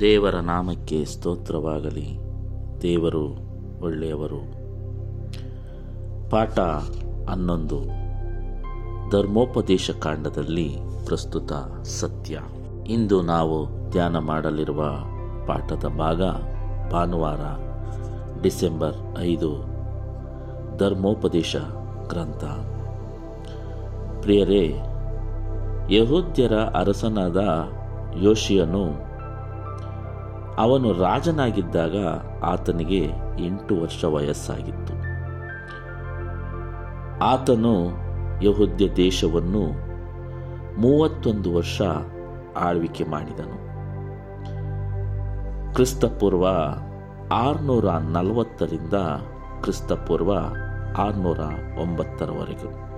ದೇವರ ನಾಮಕ್ಕೆ ಸ್ತೋತ್ರವಾಗಲಿ. ದೇವರು ಒಳ್ಳೆಯವರು. ಪಾಠ ಹನ್ನೊಂದು. ಧರ್ಮೋಪದೇಶ ಕಾಂಡದಲ್ಲಿ ಪ್ರಸ್ತುತ ಸತ್ಯ. ಇಂದು ನಾವು ಧ್ಯಾನ ಮಾಡಲಿರುವ ಪಾಠದ ಭಾಗ ಭಾನುವಾರ ಡಿಸೆಂಬರ್ ಐದು ಧರ್ಮೋಪದೇಶ ಗ್ರಂಥ. ಪ್ರಿಯರೇ, ಯಹೋದ್ಯರ ಅರಸನಾದ ಯೋಶಿಯನು ಅವನು ರಾಜನಾಗಿದ್ದಾಗ ಆತನಿಗೆ ಎಂಟು ವರ್ಷ ವಯಸ್ಸಾಗಿತ್ತು. ಆತನು ಯಹೋದ್ಯ ದೇಶವನ್ನು ಮೂವತ್ತೊಂದು ವರ್ಷ ಆಳ್ವಿಕೆ ಮಾಡಿದನು. ಕ್ರಿಸ್ತಪೂರ್ವ ಆರುನೂರ ನಲವತ್ತರಿಂದ ಕ್ರಿಸ್ತಪೂರ್ವ ಆರುನೂರ ಒಂಬತ್ತರವರೆಗೆ.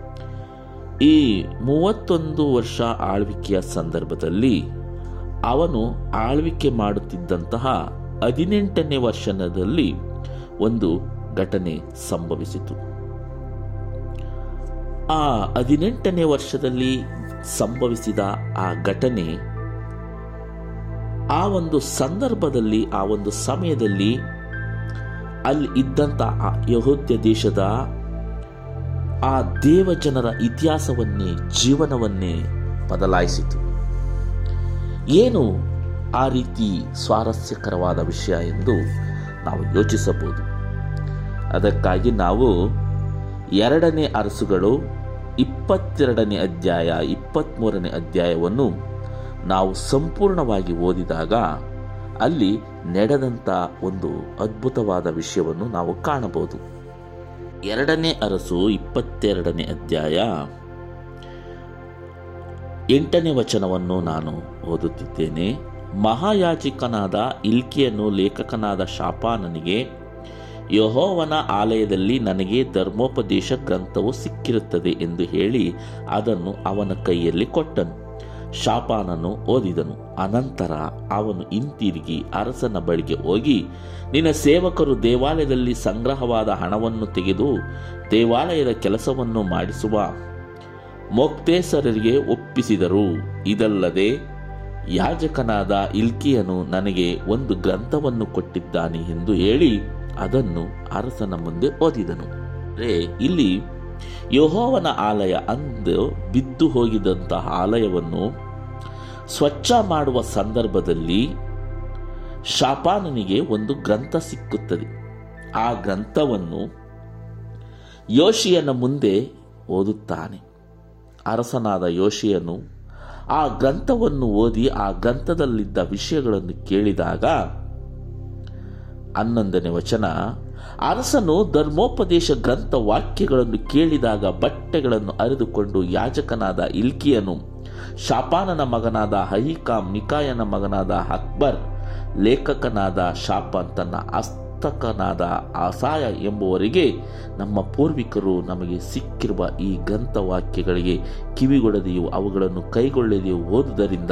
ಈ ಮೂವತ್ತೊಂದು ವರ್ಷ ಆಳ್ವಿಕೆಯ ಸಂದರ್ಭದಲ್ಲಿ ಅವನು ಆಳ್ವಿಕೆ ಮಾಡುತ್ತಿದ್ದಂತಹ ಹದಿನೆಂಟನೇ ವರ್ಷದಲ್ಲಿ ಒಂದು ಘಟನೆ ಸಂಭವಿಸಿತು. ಆ ಹದಿನೆಂಟನೇ ವರ್ಷದಲ್ಲಿ ಸಂಭವಿಸಿದ ಆ ಘಟನೆ ಆ ಒಂದು ಸಂದರ್ಭದಲ್ಲಿ, ಆ ಒಂದು ಸಮಯದಲ್ಲಿ ಅಲ್ಲಿ ಇದ್ದಂಥ ಆ ಯಹೋದ್ಯ ದೇಶದ ಆ ದೇವಜನರ ಇತಿಹಾಸವನ್ನೇ, ಜೀವನವನ್ನೇ ಬದಲಾಯಿಸಿತು. ಏನು ಆ ರೀತಿ ಸ್ವಾರಸ್ಯಕರವಾದ ವಿಷಯ ಎಂದು ನಾವು ಯೋಚಿಸಬಹುದು. ಅದಕ್ಕಾಗಿ ನಾವು ಎರಡನೇ ಅರಸುಗಳು, ಇಪ್ಪತ್ತೆರಡನೇ ಅಧ್ಯಾಯ ಇಪ್ಪತ್ತ್ಮೂರನೇ ಅಧ್ಯಾಯವನ್ನು ನಾವು ಸಂಪೂರ್ಣವಾಗಿ ಓದಿದಾಗ ಅಲ್ಲಿ ನಡೆದಂಥ ಒಂದು ಅದ್ಭುತವಾದ ವಿಷಯವನ್ನು ನಾವು ಕಾಣಬಹುದು. ಎರಡನೇ ಅರಸು ಇಪ್ಪತ್ತೆರಡನೇ ಅಧ್ಯಾಯ ಎಂಟನೇ ವಚನವನ್ನು ನಾನು ಓದುತ್ತಿದ್ದೇನೆ. ಮಹಾಯಾಚಿಕನಾದ ಇಲ್ಕಿಯನ್ನು ಲೇಖಕನಾದ ಶಾಪಾನನಿಗೆ ಯಹೋವನ ಆಲಯದಲ್ಲಿ ನನಗೆ ಧರ್ಮೋಪದೇಶ ಗ್ರಂಥವು ಸಿಕ್ಕಿರುತ್ತದೆ ಎಂದು ಹೇಳಿ, ಅದನ್ನು ಅವನ ಕೈಯಲ್ಲಿ ಕೊಟ್ಟನು. ಶಾಪಾನನು ಓದಿದನು. ಅನಂತರ ಅವನು ಹಿಂತಿರುಗಿ ಅರಸನ ಬಳಿಗೆ ಹೋಗಿ, ನಿನ್ನ ಸೇವಕರು ದೇವಾಲಯದಲ್ಲಿ ಸಂಗ್ರಹವಾದ ಹಣವನ್ನು ತೆಗೆದು ದೇವಾಲಯದ ಕೆಲಸವನ್ನು ಮಾಡಿಸುವ ಮೊಕ್ತೇಸರರಿಗೆ ಒಪ್ಪಿಸಿದರು. ಇದಲ್ಲದೆ ಯಾಜಕನಾದ ಇಲ್ಕಿಯನು ನನಗೆ ಒಂದು ಗ್ರಂಥವನ್ನು ಕೊಟ್ಟಿದ್ದಾನೆ ಎಂದು ಹೇಳಿ, ಅದನ್ನು ಅರಸನ ಮುಂದೆ ಓದಿದನು. ರೇ ಇಲ್ಲಿ ಯಹೋವನ ಆಲಯ ಅಂದು ಬಿದ್ದು ಹೋಗಿದಂತಹ ಆಲಯವನ್ನು ಸ್ವಚ್ಛ ಮಾಡುವ ಸಂದರ್ಭದಲ್ಲಿ ಶಾಪಾನನಿಗೆ ಒಂದು ಗ್ರಂಥ ಸಿಕ್ಕುತ್ತದೆ. ಆ ಗ್ರಂಥವನ್ನು ಯೋಶಿಯನ ಮುಂದೆ ಓದುತ್ತಾನೆ. ಅರಸನಾದ ಯೋಶಿಯನು ಆ ಗ್ರಂಥವನ್ನು ಓದಿ ಆ ಗ್ರಂಥದಲ್ಲಿದ್ದ ವಿಷಯಗಳನ್ನು ಕೇಳಿದಾಗ ಹನ್ನೊಂದನೇ ವಚನ ಅರಸನು ಧರ್ಮೋಪದೇಶ ಗ್ರಂಥ ವಾಕ್ಯಗಳನ್ನು ಕೇಳಿದಾಗ ಬಟ್ಟೆಗಳನ್ನು ಅರಿದುಕೊಂಡು ಯಾಜಕನಾದ ಇಲ್ಕಿಯನು ಶಾಪಾನನ ಮಗನಾದ ಹಹಿಕಾಮ್ ನಿಕಾಯನ ಮಗನಾದ ಅಕ್ಬರ್, ಲೇಖಕನಾದ ಶಾಪಾನ್ ತನ್ನ ಅಸ್ತಕನಾದ ಅಸಾಯ ಎಂಬುವರಿಗೆ ನಮ್ಮ ಪೂರ್ವಿಕರು ನಮಗೆ ಸಿಕ್ಕಿರುವ ಈ ಗ್ರಂಥವಾಕ್ಯಗಳಿಗೆ ಕಿವಿಗೊಡದೆಯೂ ಅವುಗಳನ್ನು ಕೈಗೊಳ್ಳದೆಯೂ ಓದುವುದರಿಂದ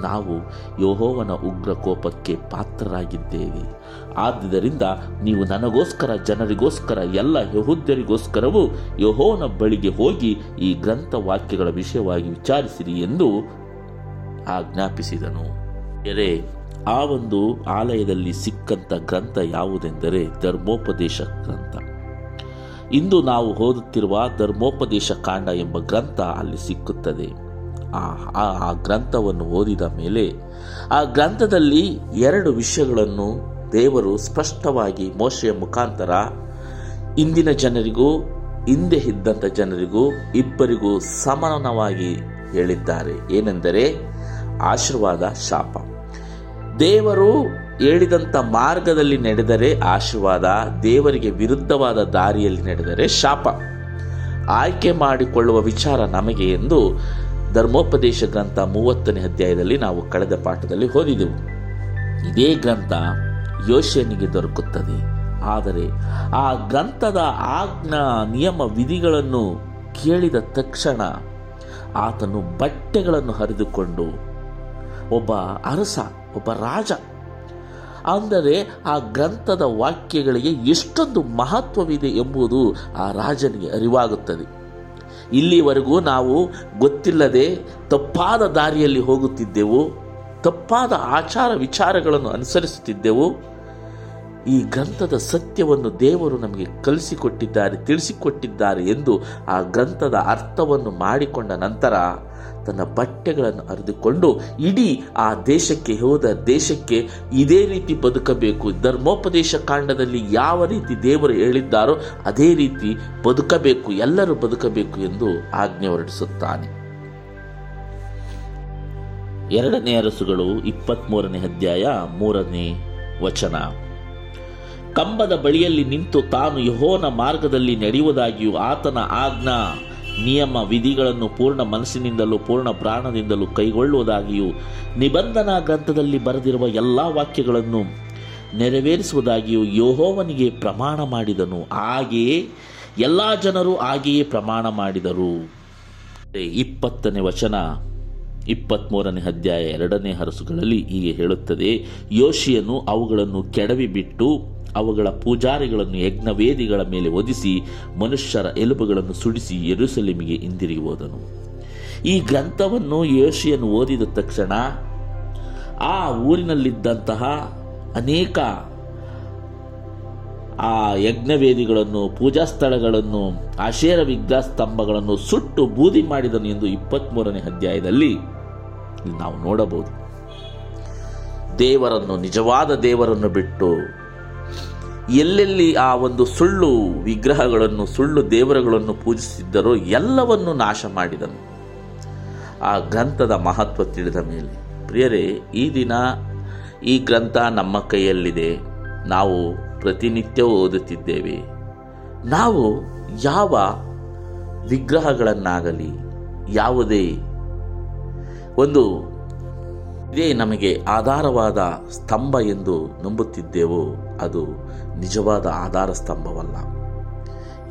ನಾವು ಯೋಹೋವನ ಉಗ್ರ ಕೋಪಕ್ಕೆ ಪಾತ್ರರಾಗಿದ್ದೇವೆ. ಆದ್ದರಿಂದ ನೀವು ನನಗೋಸ್ಕರ, ಜನರಿಗೋಸ್ಕರ, ಎಲ್ಲ ಯಹೂದ್ಯರಿಗೋಸ್ಕರವೂ ಯಹೋವನ ಬಳಿಗೆ ಹೋಗಿ ಈ ಗ್ರಂಥ ವಾಕ್ಯಗಳ ವಿಷಯವಾಗಿ ವಿಚಾರಿಸಿರಿ ಎಂದು ಆಜ್ಞಾಪಿಸಿದನು. ಎರೆ ಆ ಒಂದು ಆಲಯದಲ್ಲಿ ಸಿಕ್ಕಂತ ಗ್ರಂಥ ಯಾವುದೆಂದರೆ ಧರ್ಮೋಪದೇಶ ಗ್ರಂಥ. ಇಂದು ನಾವು ಓದುತ್ತಿರುವ ಧರ್ಮೋಪದೇಶ ಕಾಂಡ ಎಂಬ ಗ್ರಂಥ ಅಲ್ಲಿ ಸಿಕ್ಕುತ್ತದೆ. ಆ ಆ ಗ್ರಂಥವನ್ನು ಓದಿದ ಮೇಲೆ ಆ ಗ್ರಂಥದಲ್ಲಿ ಎರಡು ವಿಷಯಗಳನ್ನು ದೇವರು ಸ್ಪಷ್ಟವಾಗಿ ಮೋಶೆಯ ಮುಖಾಂತರ ಇಂದಿನ ಜನರಿಗೂ, ಹಿಂದೆ ಇದ್ದಂಥ ಜನರಿಗೂ, ಇಬ್ಬರಿಗೂ ಸಮಾನವಾಗಿ ಹೇಳಿದ್ದಾರೆ. ಏನೆಂದರೆ ಆಶೀರ್ವಾದ, ಶಾಪ. ದೇವರು ಹೇಳಿದಂಥ ಮಾರ್ಗದಲ್ಲಿ ನಡೆದರೆ ಆಶೀರ್ವಾದ, ದೇವರಿಗೆ ವಿರುದ್ಧವಾದ ದಾರಿಯಲ್ಲಿ ನಡೆದರೆ ಶಾಪ. ಆಯ್ಕೆ ಮಾಡಿಕೊಳ್ಳುವ ವಿಚಾರ ನಮಗೆ ಎಂದು ಧರ್ಮೋಪದೇಶ ಗ್ರಂಥ ಮೂವತ್ತನೇ ಅಧ್ಯಾಯದಲ್ಲಿ ನಾವು ಕಳೆದ ಪಾಠದಲ್ಲಿ ಓದಿದೆವು. ಇದೇ ಗ್ರಂಥ ಯೋಶನಿಗೆ ದೊರಕುತ್ತದೆ. ಆದರೆ ಆ ಗ್ರಂಥದ ಆಜ್ಞಾ ನಿಯಮ ವಿಧಿಗಳನ್ನು ಕೇಳಿದ ತಕ್ಷಣ ಆತನು ಬಟ್ಟೆಗಳನ್ನು ಹರಿದುಕೊಂಡು ಒಬ್ಬ ಅರಸ, ಒಬ್ಬ ರಾಜ, ಅಂದರೆ ಆ ಗ್ರಂಥದ ವಾಕ್ಯಗಳಿಗೆ ಎಷ್ಟೊಂದು ಮಹತ್ವವಿದೆ ಎಂಬುದು ಆ ರಾಜನಿಗೆ ಅರಿವಾಗುತ್ತದೆ. ಇಲ್ಲಿವರೆಗೂ ನಾವು ಗೊತ್ತಿಲ್ಲದೆ ತಪ್ಪಾದ ದಾರಿಯಲ್ಲಿ ಹೋಗುತ್ತಿದ್ದೆವು, ತಪ್ಪಾದ ಆಚಾರ ವಿಚಾರಗಳನ್ನು ಅನುಸರಿಸುತ್ತಿದ್ದೆವು. ಈ ಗ್ರಂಥದ ಸತ್ಯವನ್ನು ದೇವರು ನಮಗೆ ಕಲಿಸಿಕೊಟ್ಟಿದ್ದಾರೆ, ತಿಳಿಸಿಕೊಟ್ಟಿದ್ದಾರೆ ಎಂದು ಆ ಗ್ರಂಥದ ಅರ್ಥವನ್ನು ಮಾಡಿಕೊಂಡ ನಂತರ ತನ್ನ ಬಟ್ಟೆಗಳನ್ನು ಅರಿದುಕೊಂಡು ಇಡೀ ಆ ದೇಶಕ್ಕೆ ಹೋದ ದೇಶಕ್ಕೆ ಇದೇ ರೀತಿ ಬದುಕಬೇಕು. ಧರ್ಮೋಪದೇಶ ಕಾಂಡದಲ್ಲಿ ಯಾವ ರೀತಿ ದೇವರು ಹೇಳಿದ್ದಾರೋ ಅದೇ ರೀತಿ ಬದುಕಬೇಕು. ಎಲ್ಲರೂ ಬದುಕಬೇಕು ಎಂದು ಆಜ್ಞೆ ಹೊರಡಿಸುತ್ತಾನೆ. ಎರಡನೇ ಅರಸುಗಳು ಇಪ್ಪತ್ತ್ಮೂರನೇ ಅಧ್ಯಾಯ ಮೂರನೇ ವಚನ. ಕಂಬದ ಬಳಿಯಲ್ಲಿ ನಿಂತು ತಾನು ಯಹೋನ ಮಾರ್ಗದಲ್ಲಿ ನಡೆಯುವುದಾಗಿಯೂ ಆತನ ಆಜ್ಞಾ ನಿಯಮ ವಿಧಿಗಳನ್ನು ಪೂರ್ಣ ಮನಸ್ಸಿನಿಂದಲೂ, ಪೂರ್ಣ ಪ್ರಾಣದಿಂದಲೂ ಕೈಗೊಳ್ಳುವುದಾಗಿಯೂ, ನಿಬಂಧನಾ ಗ್ರಂಥದಲ್ಲಿ ಬರೆದಿರುವ ಎಲ್ಲ ವಾಕ್ಯಗಳನ್ನು ನೆರವೇರಿಸುವುದಾಗಿಯೂ ಯೋಹೋವನಿಗೆ ಪ್ರಮಾಣ ಮಾಡಿದನು. ಹಾಗೆಯೇ ಎಲ್ಲ ಜನರು ಹಾಗೆಯೇ ಪ್ರಮಾಣ ಮಾಡಿದರು. ಇಪ್ಪತ್ತನೇ ವಚನ ಇಪ್ಪತ್ತ್ಮೂರನೇ ಅಧ್ಯಾಯ ಎರಡನೇ ಹರಸುಗಳಲ್ಲಿ ಹೀಗೆ ಹೇಳುತ್ತದೆ ಯೋಶಿಯನು ಅವುಗಳನ್ನು ಕೆಡವಿ ಬಿಟ್ಟು ಅವುಗಳ ಪೂಜಾರಿಗಳನ್ನು ಯಜ್ಞವೇದಿಗಳ ಮೇಲೆ ಒದಿಸಿ ಮನುಷ್ಯರ ಎಲುಬುಗಳನ್ನು ಸುಡಿಸಿ ಎರುಸಲಿಮಿಗೆ ಹಿಂದಿರುಗಿ ಹೋದನು ಈ ಗ್ರಂಥವನ್ನು ಯೋಶಿಯನ್ನು ಓದಿದ ತಕ್ಷಣ ಆ ಊರಿನಲ್ಲಿದ್ದಂತಹ ಅನೇಕ ಆ ಯಜ್ಞವೇದಿಗಳನ್ನು ಪೂಜಾ ಸ್ಥಳಗಳನ್ನು ಆಶೇರ ವಿಗ್ರಹ ಸ್ತಂಭಗಳನ್ನು ಸುಟ್ಟು ಬೂದಿ ಮಾಡಿದನು ಎಂದು ಇಪ್ಪತ್ತ್ಮೂರನೇ ಅಧ್ಯಾಯದಲ್ಲಿ ನಾವು ನೋಡಬಹುದು. ದೇವರನ್ನು, ನಿಜವಾದ ದೇವರನ್ನು ಬಿಟ್ಟು ಎಲ್ಲೆಲ್ಲಿ ಆ ಒಂದು ಸುಳ್ಳು ವಿಗ್ರಹಗಳನ್ನು, ಸುಳ್ಳು ದೇವರುಗಳನ್ನು ಪೂಜಿಸಿದ್ದರೋ ಎಲ್ಲವನ್ನು ನಾಶ ಮಾಡಿದನು. ಆ ಗ್ರಂಥದ ಮಹತ್ವ ತಿಳಿದ ಮೇಲೆ, ಪ್ರಿಯರೇ, ಈ ದಿನ ಈ ಗ್ರಂಥ ನಮ್ಮ ಕೈಯಲ್ಲಿದೆ. ನಾವು ಪ್ರತಿನಿತ್ಯ ಓದುತ್ತಿದ್ದೇವೆ. ನಾವು ಯಾವ ವಿಗ್ರಹಗಳನ್ನಾಗಲಿ, ಯಾವುದೇ ಒಂದು ಇದೇ ನಮಗೆ ಆಧಾರವಾದ ಸ್ತಂಭ ಎಂದು ನಂಬುತ್ತಿದ್ದೆವೋ ಅದು ನಿಜವಾದ ಆಧಾರ ಸ್ತಂಭವಲ್ಲ.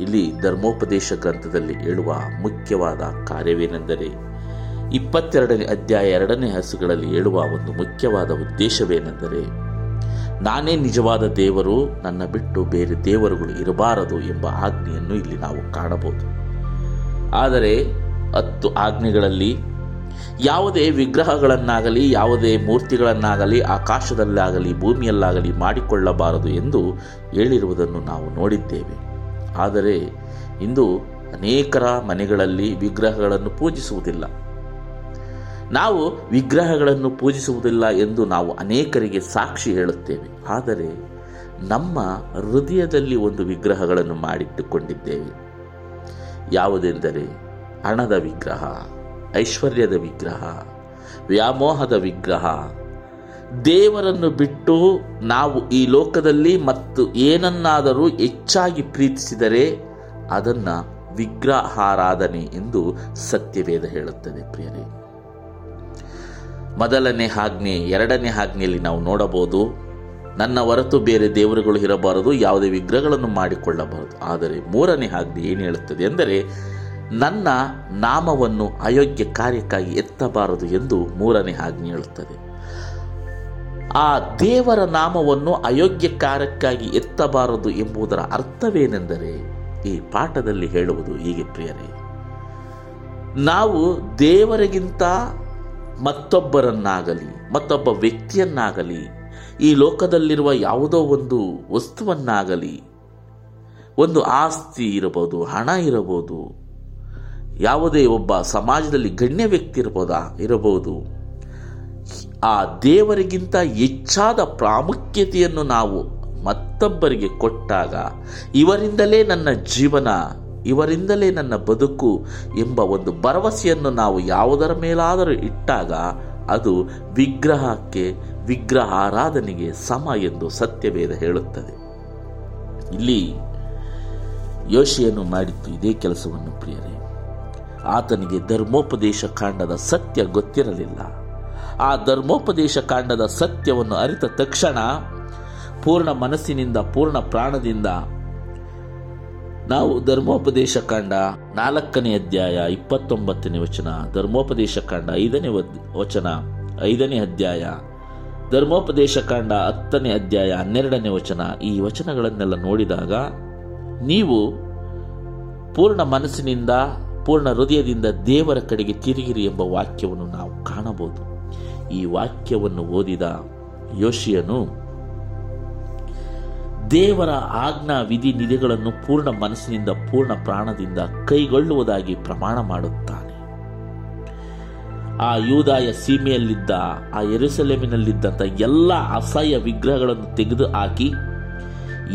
ಇಲ್ಲಿ ಧರ್ಮೋಪದೇಶ ಗ್ರಂಥದಲ್ಲಿ ಹೇಳುವ ಮುಖ್ಯವಾದ ಕಾರ್ಯವೇನೆಂದರೆ, ಇಪ್ಪತ್ತೆರಡನೇ ಅಧ್ಯಾಯ ಎರಡನೇ ಹಸುಗಳಲ್ಲಿ ಹೇಳುವ ಒಂದು ಮುಖ್ಯವಾದ ಉದ್ದೇಶವೇನೆಂದರೆ, ನಾನೇ ನಿಜವಾದ ದೇವರು, ನನ್ನ ಬಿಟ್ಟು ಬೇರೆ ದೇವರುಗಳು ಇರಬಾರದು ಎಂಬ ಆಜ್ಞೆಯನ್ನು ಇಲ್ಲಿ ನಾವು ಕಾಣಬಹುದು. ಆದರೆ ಹತ್ತು ಆಜ್ಞೆಗಳಲ್ಲಿ ಯಾವುದೇ ವಿಗ್ರಹಗಳನ್ನಾಗಲಿ, ಯಾವುದೇ ಮೂರ್ತಿಗಳನ್ನಾಗಲಿ, ಆಕಾಶದಲ್ಲಾಗಲಿ, ಭೂಮಿಯಲ್ಲಾಗಲಿ ಮಾಡಿಕೊಳ್ಳಬಾರದು ಎಂದು ಹೇಳಿರುವುದನ್ನು ನಾವು ನೋಡಿದ್ದೇವೆ. ಆದರೆ ಇಂದು ಅನೇಕರ ಮನೆಗಳಲ್ಲಿ ವಿಗ್ರಹಗಳನ್ನು ಪೂಜಿಸುವುದಿಲ್ಲ. ನಾವು ವಿಗ್ರಹಗಳನ್ನು ಪೂಜಿಸುವುದಿಲ್ಲ ಎಂದು ನಾವು ಅನೇಕರಿಗೆ ಸಾಕ್ಷಿ ಹೇಳುತ್ತೇವೆ. ಆದರೆ ನಮ್ಮ ಹೃದಯದಲ್ಲಿ ಒಂದು ವಿಗ್ರಹಗಳನ್ನು ಮಾಡಿಟ್ಟುಕೊಂಡಿದ್ದೇವೆ. ಯಾವುದೆಂದರೆ ಹಣದ ವಿಗ್ರಹ. ಐಶ್ವರ್ಯದ ವಿಗ್ರಹ, ವ್ಯಾಮೋಹದ ವಿಗ್ರಹ. ದೇವರನ್ನು ಬಿಟ್ಟು ನಾವು ಈ ಲೋಕದಲ್ಲಿ ಮತ್ತು ಏನನ್ನಾದರೂ ಹೆಚ್ಚಾಗಿ ಪ್ರೀತಿಸಿದರೆ ಅದನ್ನು ವಿಗ್ರಹಾರಾಧನೆ ಎಂದು ಸತ್ಯವೇದ ಹೇಳುತ್ತದೆ ಪ್ರಿಯರೇ. ಮೊದಲನೇ ಆಜ್ಞೆ, ಎರಡನೇ ಆಜ್ಞೆಯಲ್ಲಿ ನಾವು ನೋಡಬಹುದು, ನನ್ನ ಹೊರತು ಬೇರೆ ದೇವರುಗಳು ಇರಬಾರದು, ಯಾವುದೇ ವಿಗ್ರಹಗಳನ್ನು ಮಾಡಿಕೊಳ್ಳಬಾರದು. ಆದರೆ ಮೂರನೇ ಆಜ್ಞೆ ಏನು ಹೇಳುತ್ತದೆ ಎಂದರೆ ನನ್ನ ನಾಮವನ್ನು ಅಯೋಗ್ಯ ಕಾರ್ಯಕ್ಕಾಗಿ ಎತ್ತಬಾರದು ಎಂದು ಮೂರನೇ ಆಜ್ಞೆ ಹೇಳುತ್ತದೆ. ಆ ದೇವರ ನಾಮವನ್ನು ಅಯೋಗ್ಯ ಕಾರ್ಯಕ್ಕಾಗಿ ಎತ್ತಬಾರದು ಎಂಬುದರ ಅರ್ಥವೇನೆಂದರೆ ಈ ಪಾಠದಲ್ಲಿ ಹೇಳುವುದು ಹೀಗೆ ಪ್ರಿಯರೇ. ನಾವು ದೇವರಿಗಿಂತ ಮತ್ತೊಬ್ಬರನ್ನಾಗಲಿ, ಮತ್ತೊಬ್ಬ ವ್ಯಕ್ತಿಯನ್ನಾಗಲಿ, ಈ ಲೋಕದಲ್ಲಿರುವ ಯಾವುದೋ ಒಂದು ವಸ್ತುವನ್ನಾಗಲಿ, ಒಂದು ಆಸ್ತಿ ಇರಬಹುದು, ಹಣ ಇರಬಹುದು ಯಾವುದೇ ಒಬ್ಬ ಸಮಾಜದಲ್ಲಿ ಗಣ್ಯ ವ್ಯಕ್ತಿ ಇರ್ಬೋದಾ? ಇರಬಹುದು. ಆ ದೇವರಿಗಿಂತ ಹೆಚ್ಚಾದ ಪ್ರಾಮುಖ್ಯತೆಯನ್ನು ನಾವು ಮತ್ತೊಬ್ಬರಿಗೆ ಕೊಟ್ಟಾಗ ಇವರಿಂದಲೇ ನನ್ನ ಜೀವನ, ಇವರಿಂದಲೇ ನನ್ನ ಬದುಕು ಎಂಬ ಒಂದು ಭರವಸೆಯನ್ನು ನಾವು ಯಾವುದರ ಮೇಲಾದರೂ ಇಟ್ಟಾಗ ಅದು ವಿಗ್ರಹಕ್ಕೆ, ವಿಗ್ರಹ ಆರಾಧನೆಗೆ ಸಮ ಎಂದು ಸತ್ಯವೇದ ಹೇಳುತ್ತದೆ. ಇಲ್ಲಿ ಯೋಶಿಯನ್ನು ಮಾಡಿತ್ತು ಇದೇ ಕೆಲಸವನ್ನು ಪ್ರಿಯರೇ. ಆತನಿಗೆ ಧರ್ಮೋಪದೇಶ ಕಾಂಡದ ಸತ್ಯ ಗೊತ್ತಿರಲಿಲ್ಲ. ಆ ಧರ್ಮೋಪದೇಶ ಕಾಂಡದ ಸತ್ಯವನ್ನು ಅರಿತ ತಕ್ಷಣ ಪೂರ್ಣ ಮನಸ್ಸಿನಿಂದ, ಪೂರ್ಣ ಪ್ರಾಣದಿಂದ ನಾವು ಧರ್ಮೋಪದೇಶ ಕಾಂಡ ನಾಲ್ಕನೇ ಅಧ್ಯಾಯ ಇಪ್ಪತ್ತೊಂಬತ್ತನೇ ವಚನ, ಧರ್ಮೋಪದೇಶ ಕಾಂಡ ಐದನೇ ವಚನ ಐದನೇ ಅಧ್ಯಾಯ, ಧರ್ಮೋಪದೇಶ ಕಾಂಡ ಹತ್ತನೇ ಅಧ್ಯಾಯ ಹನ್ನೆರಡನೇ ವಚನ ಈ ವಚನಗಳನ್ನೆಲ್ಲ ನೋಡಿದಾಗ ನೀವು ಪೂರ್ಣ ಮನಸ್ಸಿನಿಂದ ಪೂರ್ಣ ಹೃದಯದಿಂದ ದೇವರ ಕಡೆಗೆ ತಿರುಗಿರಿ ಎಂಬ ವಾಕ್ಯವನ್ನು ನಾವು ಕಾಣಬಹುದು. ಈ ವಾಕ್ಯವನ್ನು ಓದಿದ ಯೋಶಿಯನು ದೇವರ ಆಜ್ಞಾ ವಿಧಿ ನಿಧಿಗಳನ್ನು ಪೂರ್ಣ ಮನಸ್ಸಿನಿಂದ, ಪೂರ್ಣ ಪ್ರಾಣದಿಂದ ಕೈಗೊಳ್ಳುವುದಾಗಿ ಪ್ರಮಾಣ ಮಾಡುತ್ತಾನೆ. ಆ ಯೂದಾಯ ಸೀಮೆಯಲ್ಲಿದ್ದ, ಆ ಎರುಸಲೇಮಿನಲ್ಲಿದ್ದಂಥ ಎಲ್ಲ ಅಸಹ್ಯ ವಿಗ್ರಹಗಳನ್ನು ತೆಗೆದು ಹಾಕಿ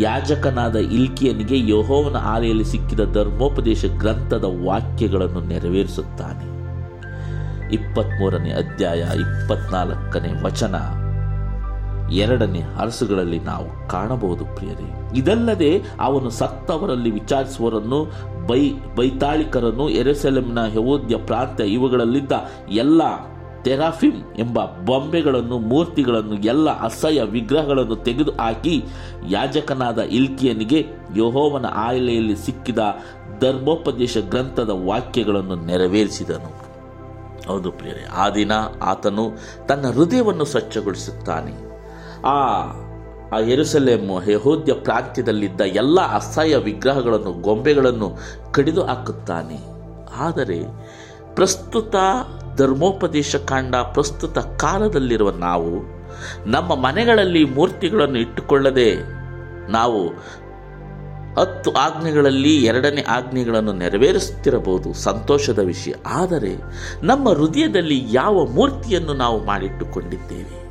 ಯಾಜಕನಾದ ಇಲ್ಕಿಯನಿಗೆ ಯಹೋವನ ಆಲೆಯಲ್ಲಿ ಸಿಕ್ಕಿದ ಧರ್ಮೋಪದೇಶ ಗ್ರಂಥದ ವಾಕ್ಯಗಳನ್ನು ನೆರವೇರಿಸುತ್ತಾನೆ. ಇಪ್ಪತ್ಮೂರನೇ ಅಧ್ಯಾಯ, ಇಪ್ಪತ್ನಾಲ್ಕನೇ ವಚನ. ಎರಡನೇ ಅರಸುಗಳಲ್ಲಿ ನಾವು ಕಾಣಬಹುದು ಪ್ರಿಯರೇ. ಇದಲ್ಲದೆ ಅವನು ಸತ್ತವರಲ್ಲಿ ವಿಚಾರಿಸುವರನ್ನು ಬೈ, ಬೈತಾಳಿಕರನ್ನು ಎರೆಸೆಲೆಮ್ನ ಯಹೋದ್ಯ ಪ್ರಾಂತ್ಯ ಇವುಗಳಲ್ಲಿದ್ದ ಎಲ್ಲ ಟೆರಾಫಿಮ್ ಎಂಬ ಬೊಂಬೆಗಳನ್ನು, ಮೂರ್ತಿಗಳನ್ನು, ಎಲ್ಲ ಅಸಹ್ಯ ವಿಗ್ರಹಗಳನ್ನು ತೆಗೆದು ಹಾಕಿ ಯಾಜಕನಾದ ಇಲ್ಕಿಯನಿಗೆ ಯಹೋವನ ಆಯಲೆಯಲ್ಲಿ ಸಿಕ್ಕಿದ ಧರ್ಮೋಪದೇಶ ಗ್ರಂಥದ ವಾಕ್ಯಗಳನ್ನು ನೆರವೇರಿಸಿದನು. ಹೌದು ಪ್ರಿಯರೇ, ಆ ದಿನ ಆತನು ತನ್ನ ಹೃದಯವನ್ನು ಸ್ವಚ್ಛಗೊಳಿಸುತ್ತಾನೆ. ಆ ಆ ಎರುಸಲೇಮು ಯಹೋದ್ಯ ಪ್ರಾಂತ್ಯದಲ್ಲಿದ್ದ ಎಲ್ಲ ಅಸಹ್ಯ ವಿಗ್ರಹಗಳನ್ನು, ಗೊಂಬೆಗಳನ್ನು ಕಡಿದು ಹಾಕುತ್ತಾನೆ ಆದರೆ ಪ್ರಸ್ತುತ ಧರ್ಮೋಪದೇಶ ಕಾಂಡ ಪ್ರಸ್ತುತ ಕಾಲದಲ್ಲಿರುವ ನಾವು, ನಮ್ಮ ಮನೆಗಳಲ್ಲಿ ಮೂರ್ತಿಗಳನ್ನು ಇಟ್ಟುಕೊಳ್ಳದೆ ನಾವು ಹತ್ತು ಆಜ್ಞೆಗಳಲ್ಲಿ ಎರಡನೇ ಆಜ್ಞೆಗಳನ್ನು ನೆರವೇರಿಸುತ್ತಿರಬಹುದು, ಸಂತೋಷದ ವಿಷಯ. ಆದರೆ ನಮ್ಮ ಹೃದಯದಲ್ಲಿ ಯಾವ ಮೂರ್ತಿಯನ್ನು ನಾವು ಮಾಡಿಟ್ಟುಕೊಂಡಿದ್ದೇವೆ?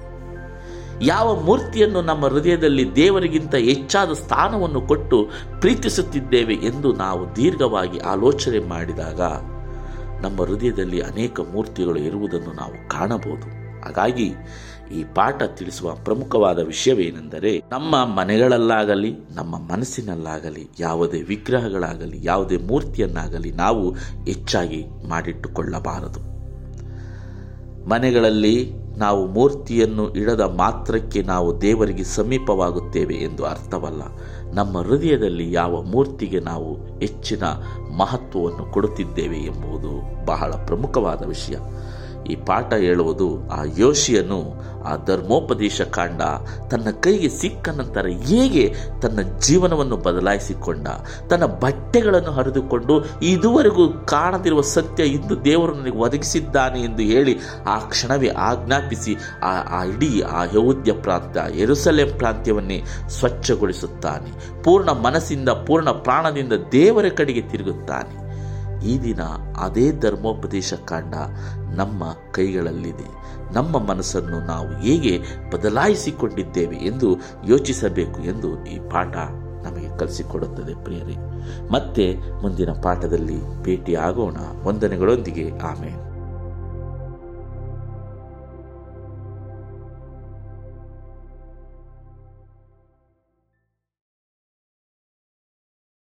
ಯಾವ ಮೂರ್ತಿಯನ್ನು ನಮ್ಮ ಹೃದಯದಲ್ಲಿ ದೇವರಿಗಿಂತ ಹೆಚ್ಚಾದ ಸ್ಥಾನವನ್ನು ಕೊಟ್ಟು ಪ್ರೀತಿಸುತ್ತಿದ್ದೇವೆ ಎಂದು ನಾವು ದೀರ್ಘವಾಗಿ ಆಲೋಚನೆ ಮಾಡಿದಾಗ ನಮ್ಮ ಹೃದಯದಲ್ಲಿ ಅನೇಕ ಮೂರ್ತಿಗಳು ಇರುವುದನ್ನು ನಾವು ಕಾಣಬಹುದು. ಹಾಗಾಗಿ ಈ ಪಾಠ ತಿಳಿಸುವ ಪ್ರಮುಖವಾದ ವಿಷಯವೇನೆಂದರೆ ನಮ್ಮ ಮನೆಗಳಲ್ಲಾಗಲಿ, ನಮ್ಮ ಮನಸ್ಸಿನಲ್ಲಾಗಲಿ, ಯಾವುದೇ ವಿಗ್ರಹಗಳಾಗಲಿ, ಯಾವುದೇ ಮೂರ್ತಿಯನ್ನಾಗಲಿ ನಾವು ಹೆಚ್ಚಾಗಿ ಮಾಡಿಟ್ಟುಕೊಳ್ಳಬಾರದು. ಮನೆಗಳಲ್ಲಿ ನಾವು ಮೂರ್ತಿಯನ್ನು ಇಡದ ಮಾತ್ರಕ್ಕೆ ನಾವು ದೇವರಿಗೆ ಸಮೀಪವಾಗುತ್ತೇವೆ ಎಂದು ಅರ್ಥವಲ್ಲ. ನಮ್ಮ ಹೃದಯದಲ್ಲಿ ಯಾವ ಮೂರ್ತಿಗೆ ನಾವು ಹೆಚ್ಚಿನ ಮಹತ್ವವನ್ನು ಕೊಡುತ್ತಿದ್ದೇವೆ ಎಂಬುದು ಬಹಳ ಪ್ರಮುಖವಾದ ವಿಷಯ. ಈ ಪಾಠ ಹೇಳುವುದು ಆ ಯೋಶಿಯನು ಆ ಧರ್ಮೋಪದೇಶ ಕಾಂಡ ತನ್ನ ಕೈಗೆ ಸಿಕ್ಕ ನಂತರ ಹೇಗೆ ತನ್ನ ಜೀವನವನ್ನು ಬದಲಾಯಿಸಿಕೊಂಡ, ತನ್ನ ಬಟ್ಟೆಗಳನ್ನು ಹರಿದುಕೊಂಡು ಇದುವರೆಗೂ ಕಾಣದಿರುವ ಸತ್ಯ ಇಂದು ದೇವರು ನನಗೆ ಒದಗಿಸಿದ್ದಾನೆ ಎಂದು ಹೇಳಿ ಆ ಕ್ಷಣವೇ ಆಜ್ಞಾಪಿಸಿ ಆ ಆ ಇಡೀ ಆ ಯೌದ್ಯ ಪ್ರಾಂತ್ಯ ಎರುಸಲೇಂ ಪ್ರಾಂತ್ಯವನ್ನೇ ಸ್ವಚ್ಛಗೊಳಿಸುತ್ತಾನೆ. ಪೂರ್ಣ ಮನಸ್ಸಿಂದ, ಪೂರ್ಣ ಪ್ರಾಣದಿಂದ ದೇವರ ಕಡೆಗೆ ತಿರುಗುತ್ತಾನೆ. ಈ ದಿನ ಅದೇ ಧರ್ಮೋಪದೇಶ ಕಾಂಡ ನಮ್ಮ ಕೈಗಳಲ್ಲಿದೆ. ನಮ್ಮ ಮನಸ್ಸನ್ನು ನಾವು ಹೇಗೆ ಬದಲಾಯಿಸಿಕೊಂಡಿದ್ದೇವೆ ಎಂದು ಯೋಚಿಸಬೇಕು ಎಂದು ಈ ಪಾಠ ನಮಗೆ ಕಲಿಸಿಕೊಡುತ್ತದೆ ಪ್ರಿಯರೇ. ಮತ್ತೆ ಮುಂದಿನ ಪಾಠದಲ್ಲಿ ಭೇಟಿಯಾಗೋಣ. ವಂದನೆಗಳೊಂದಿಗೆ. ಆಮೇಲೆ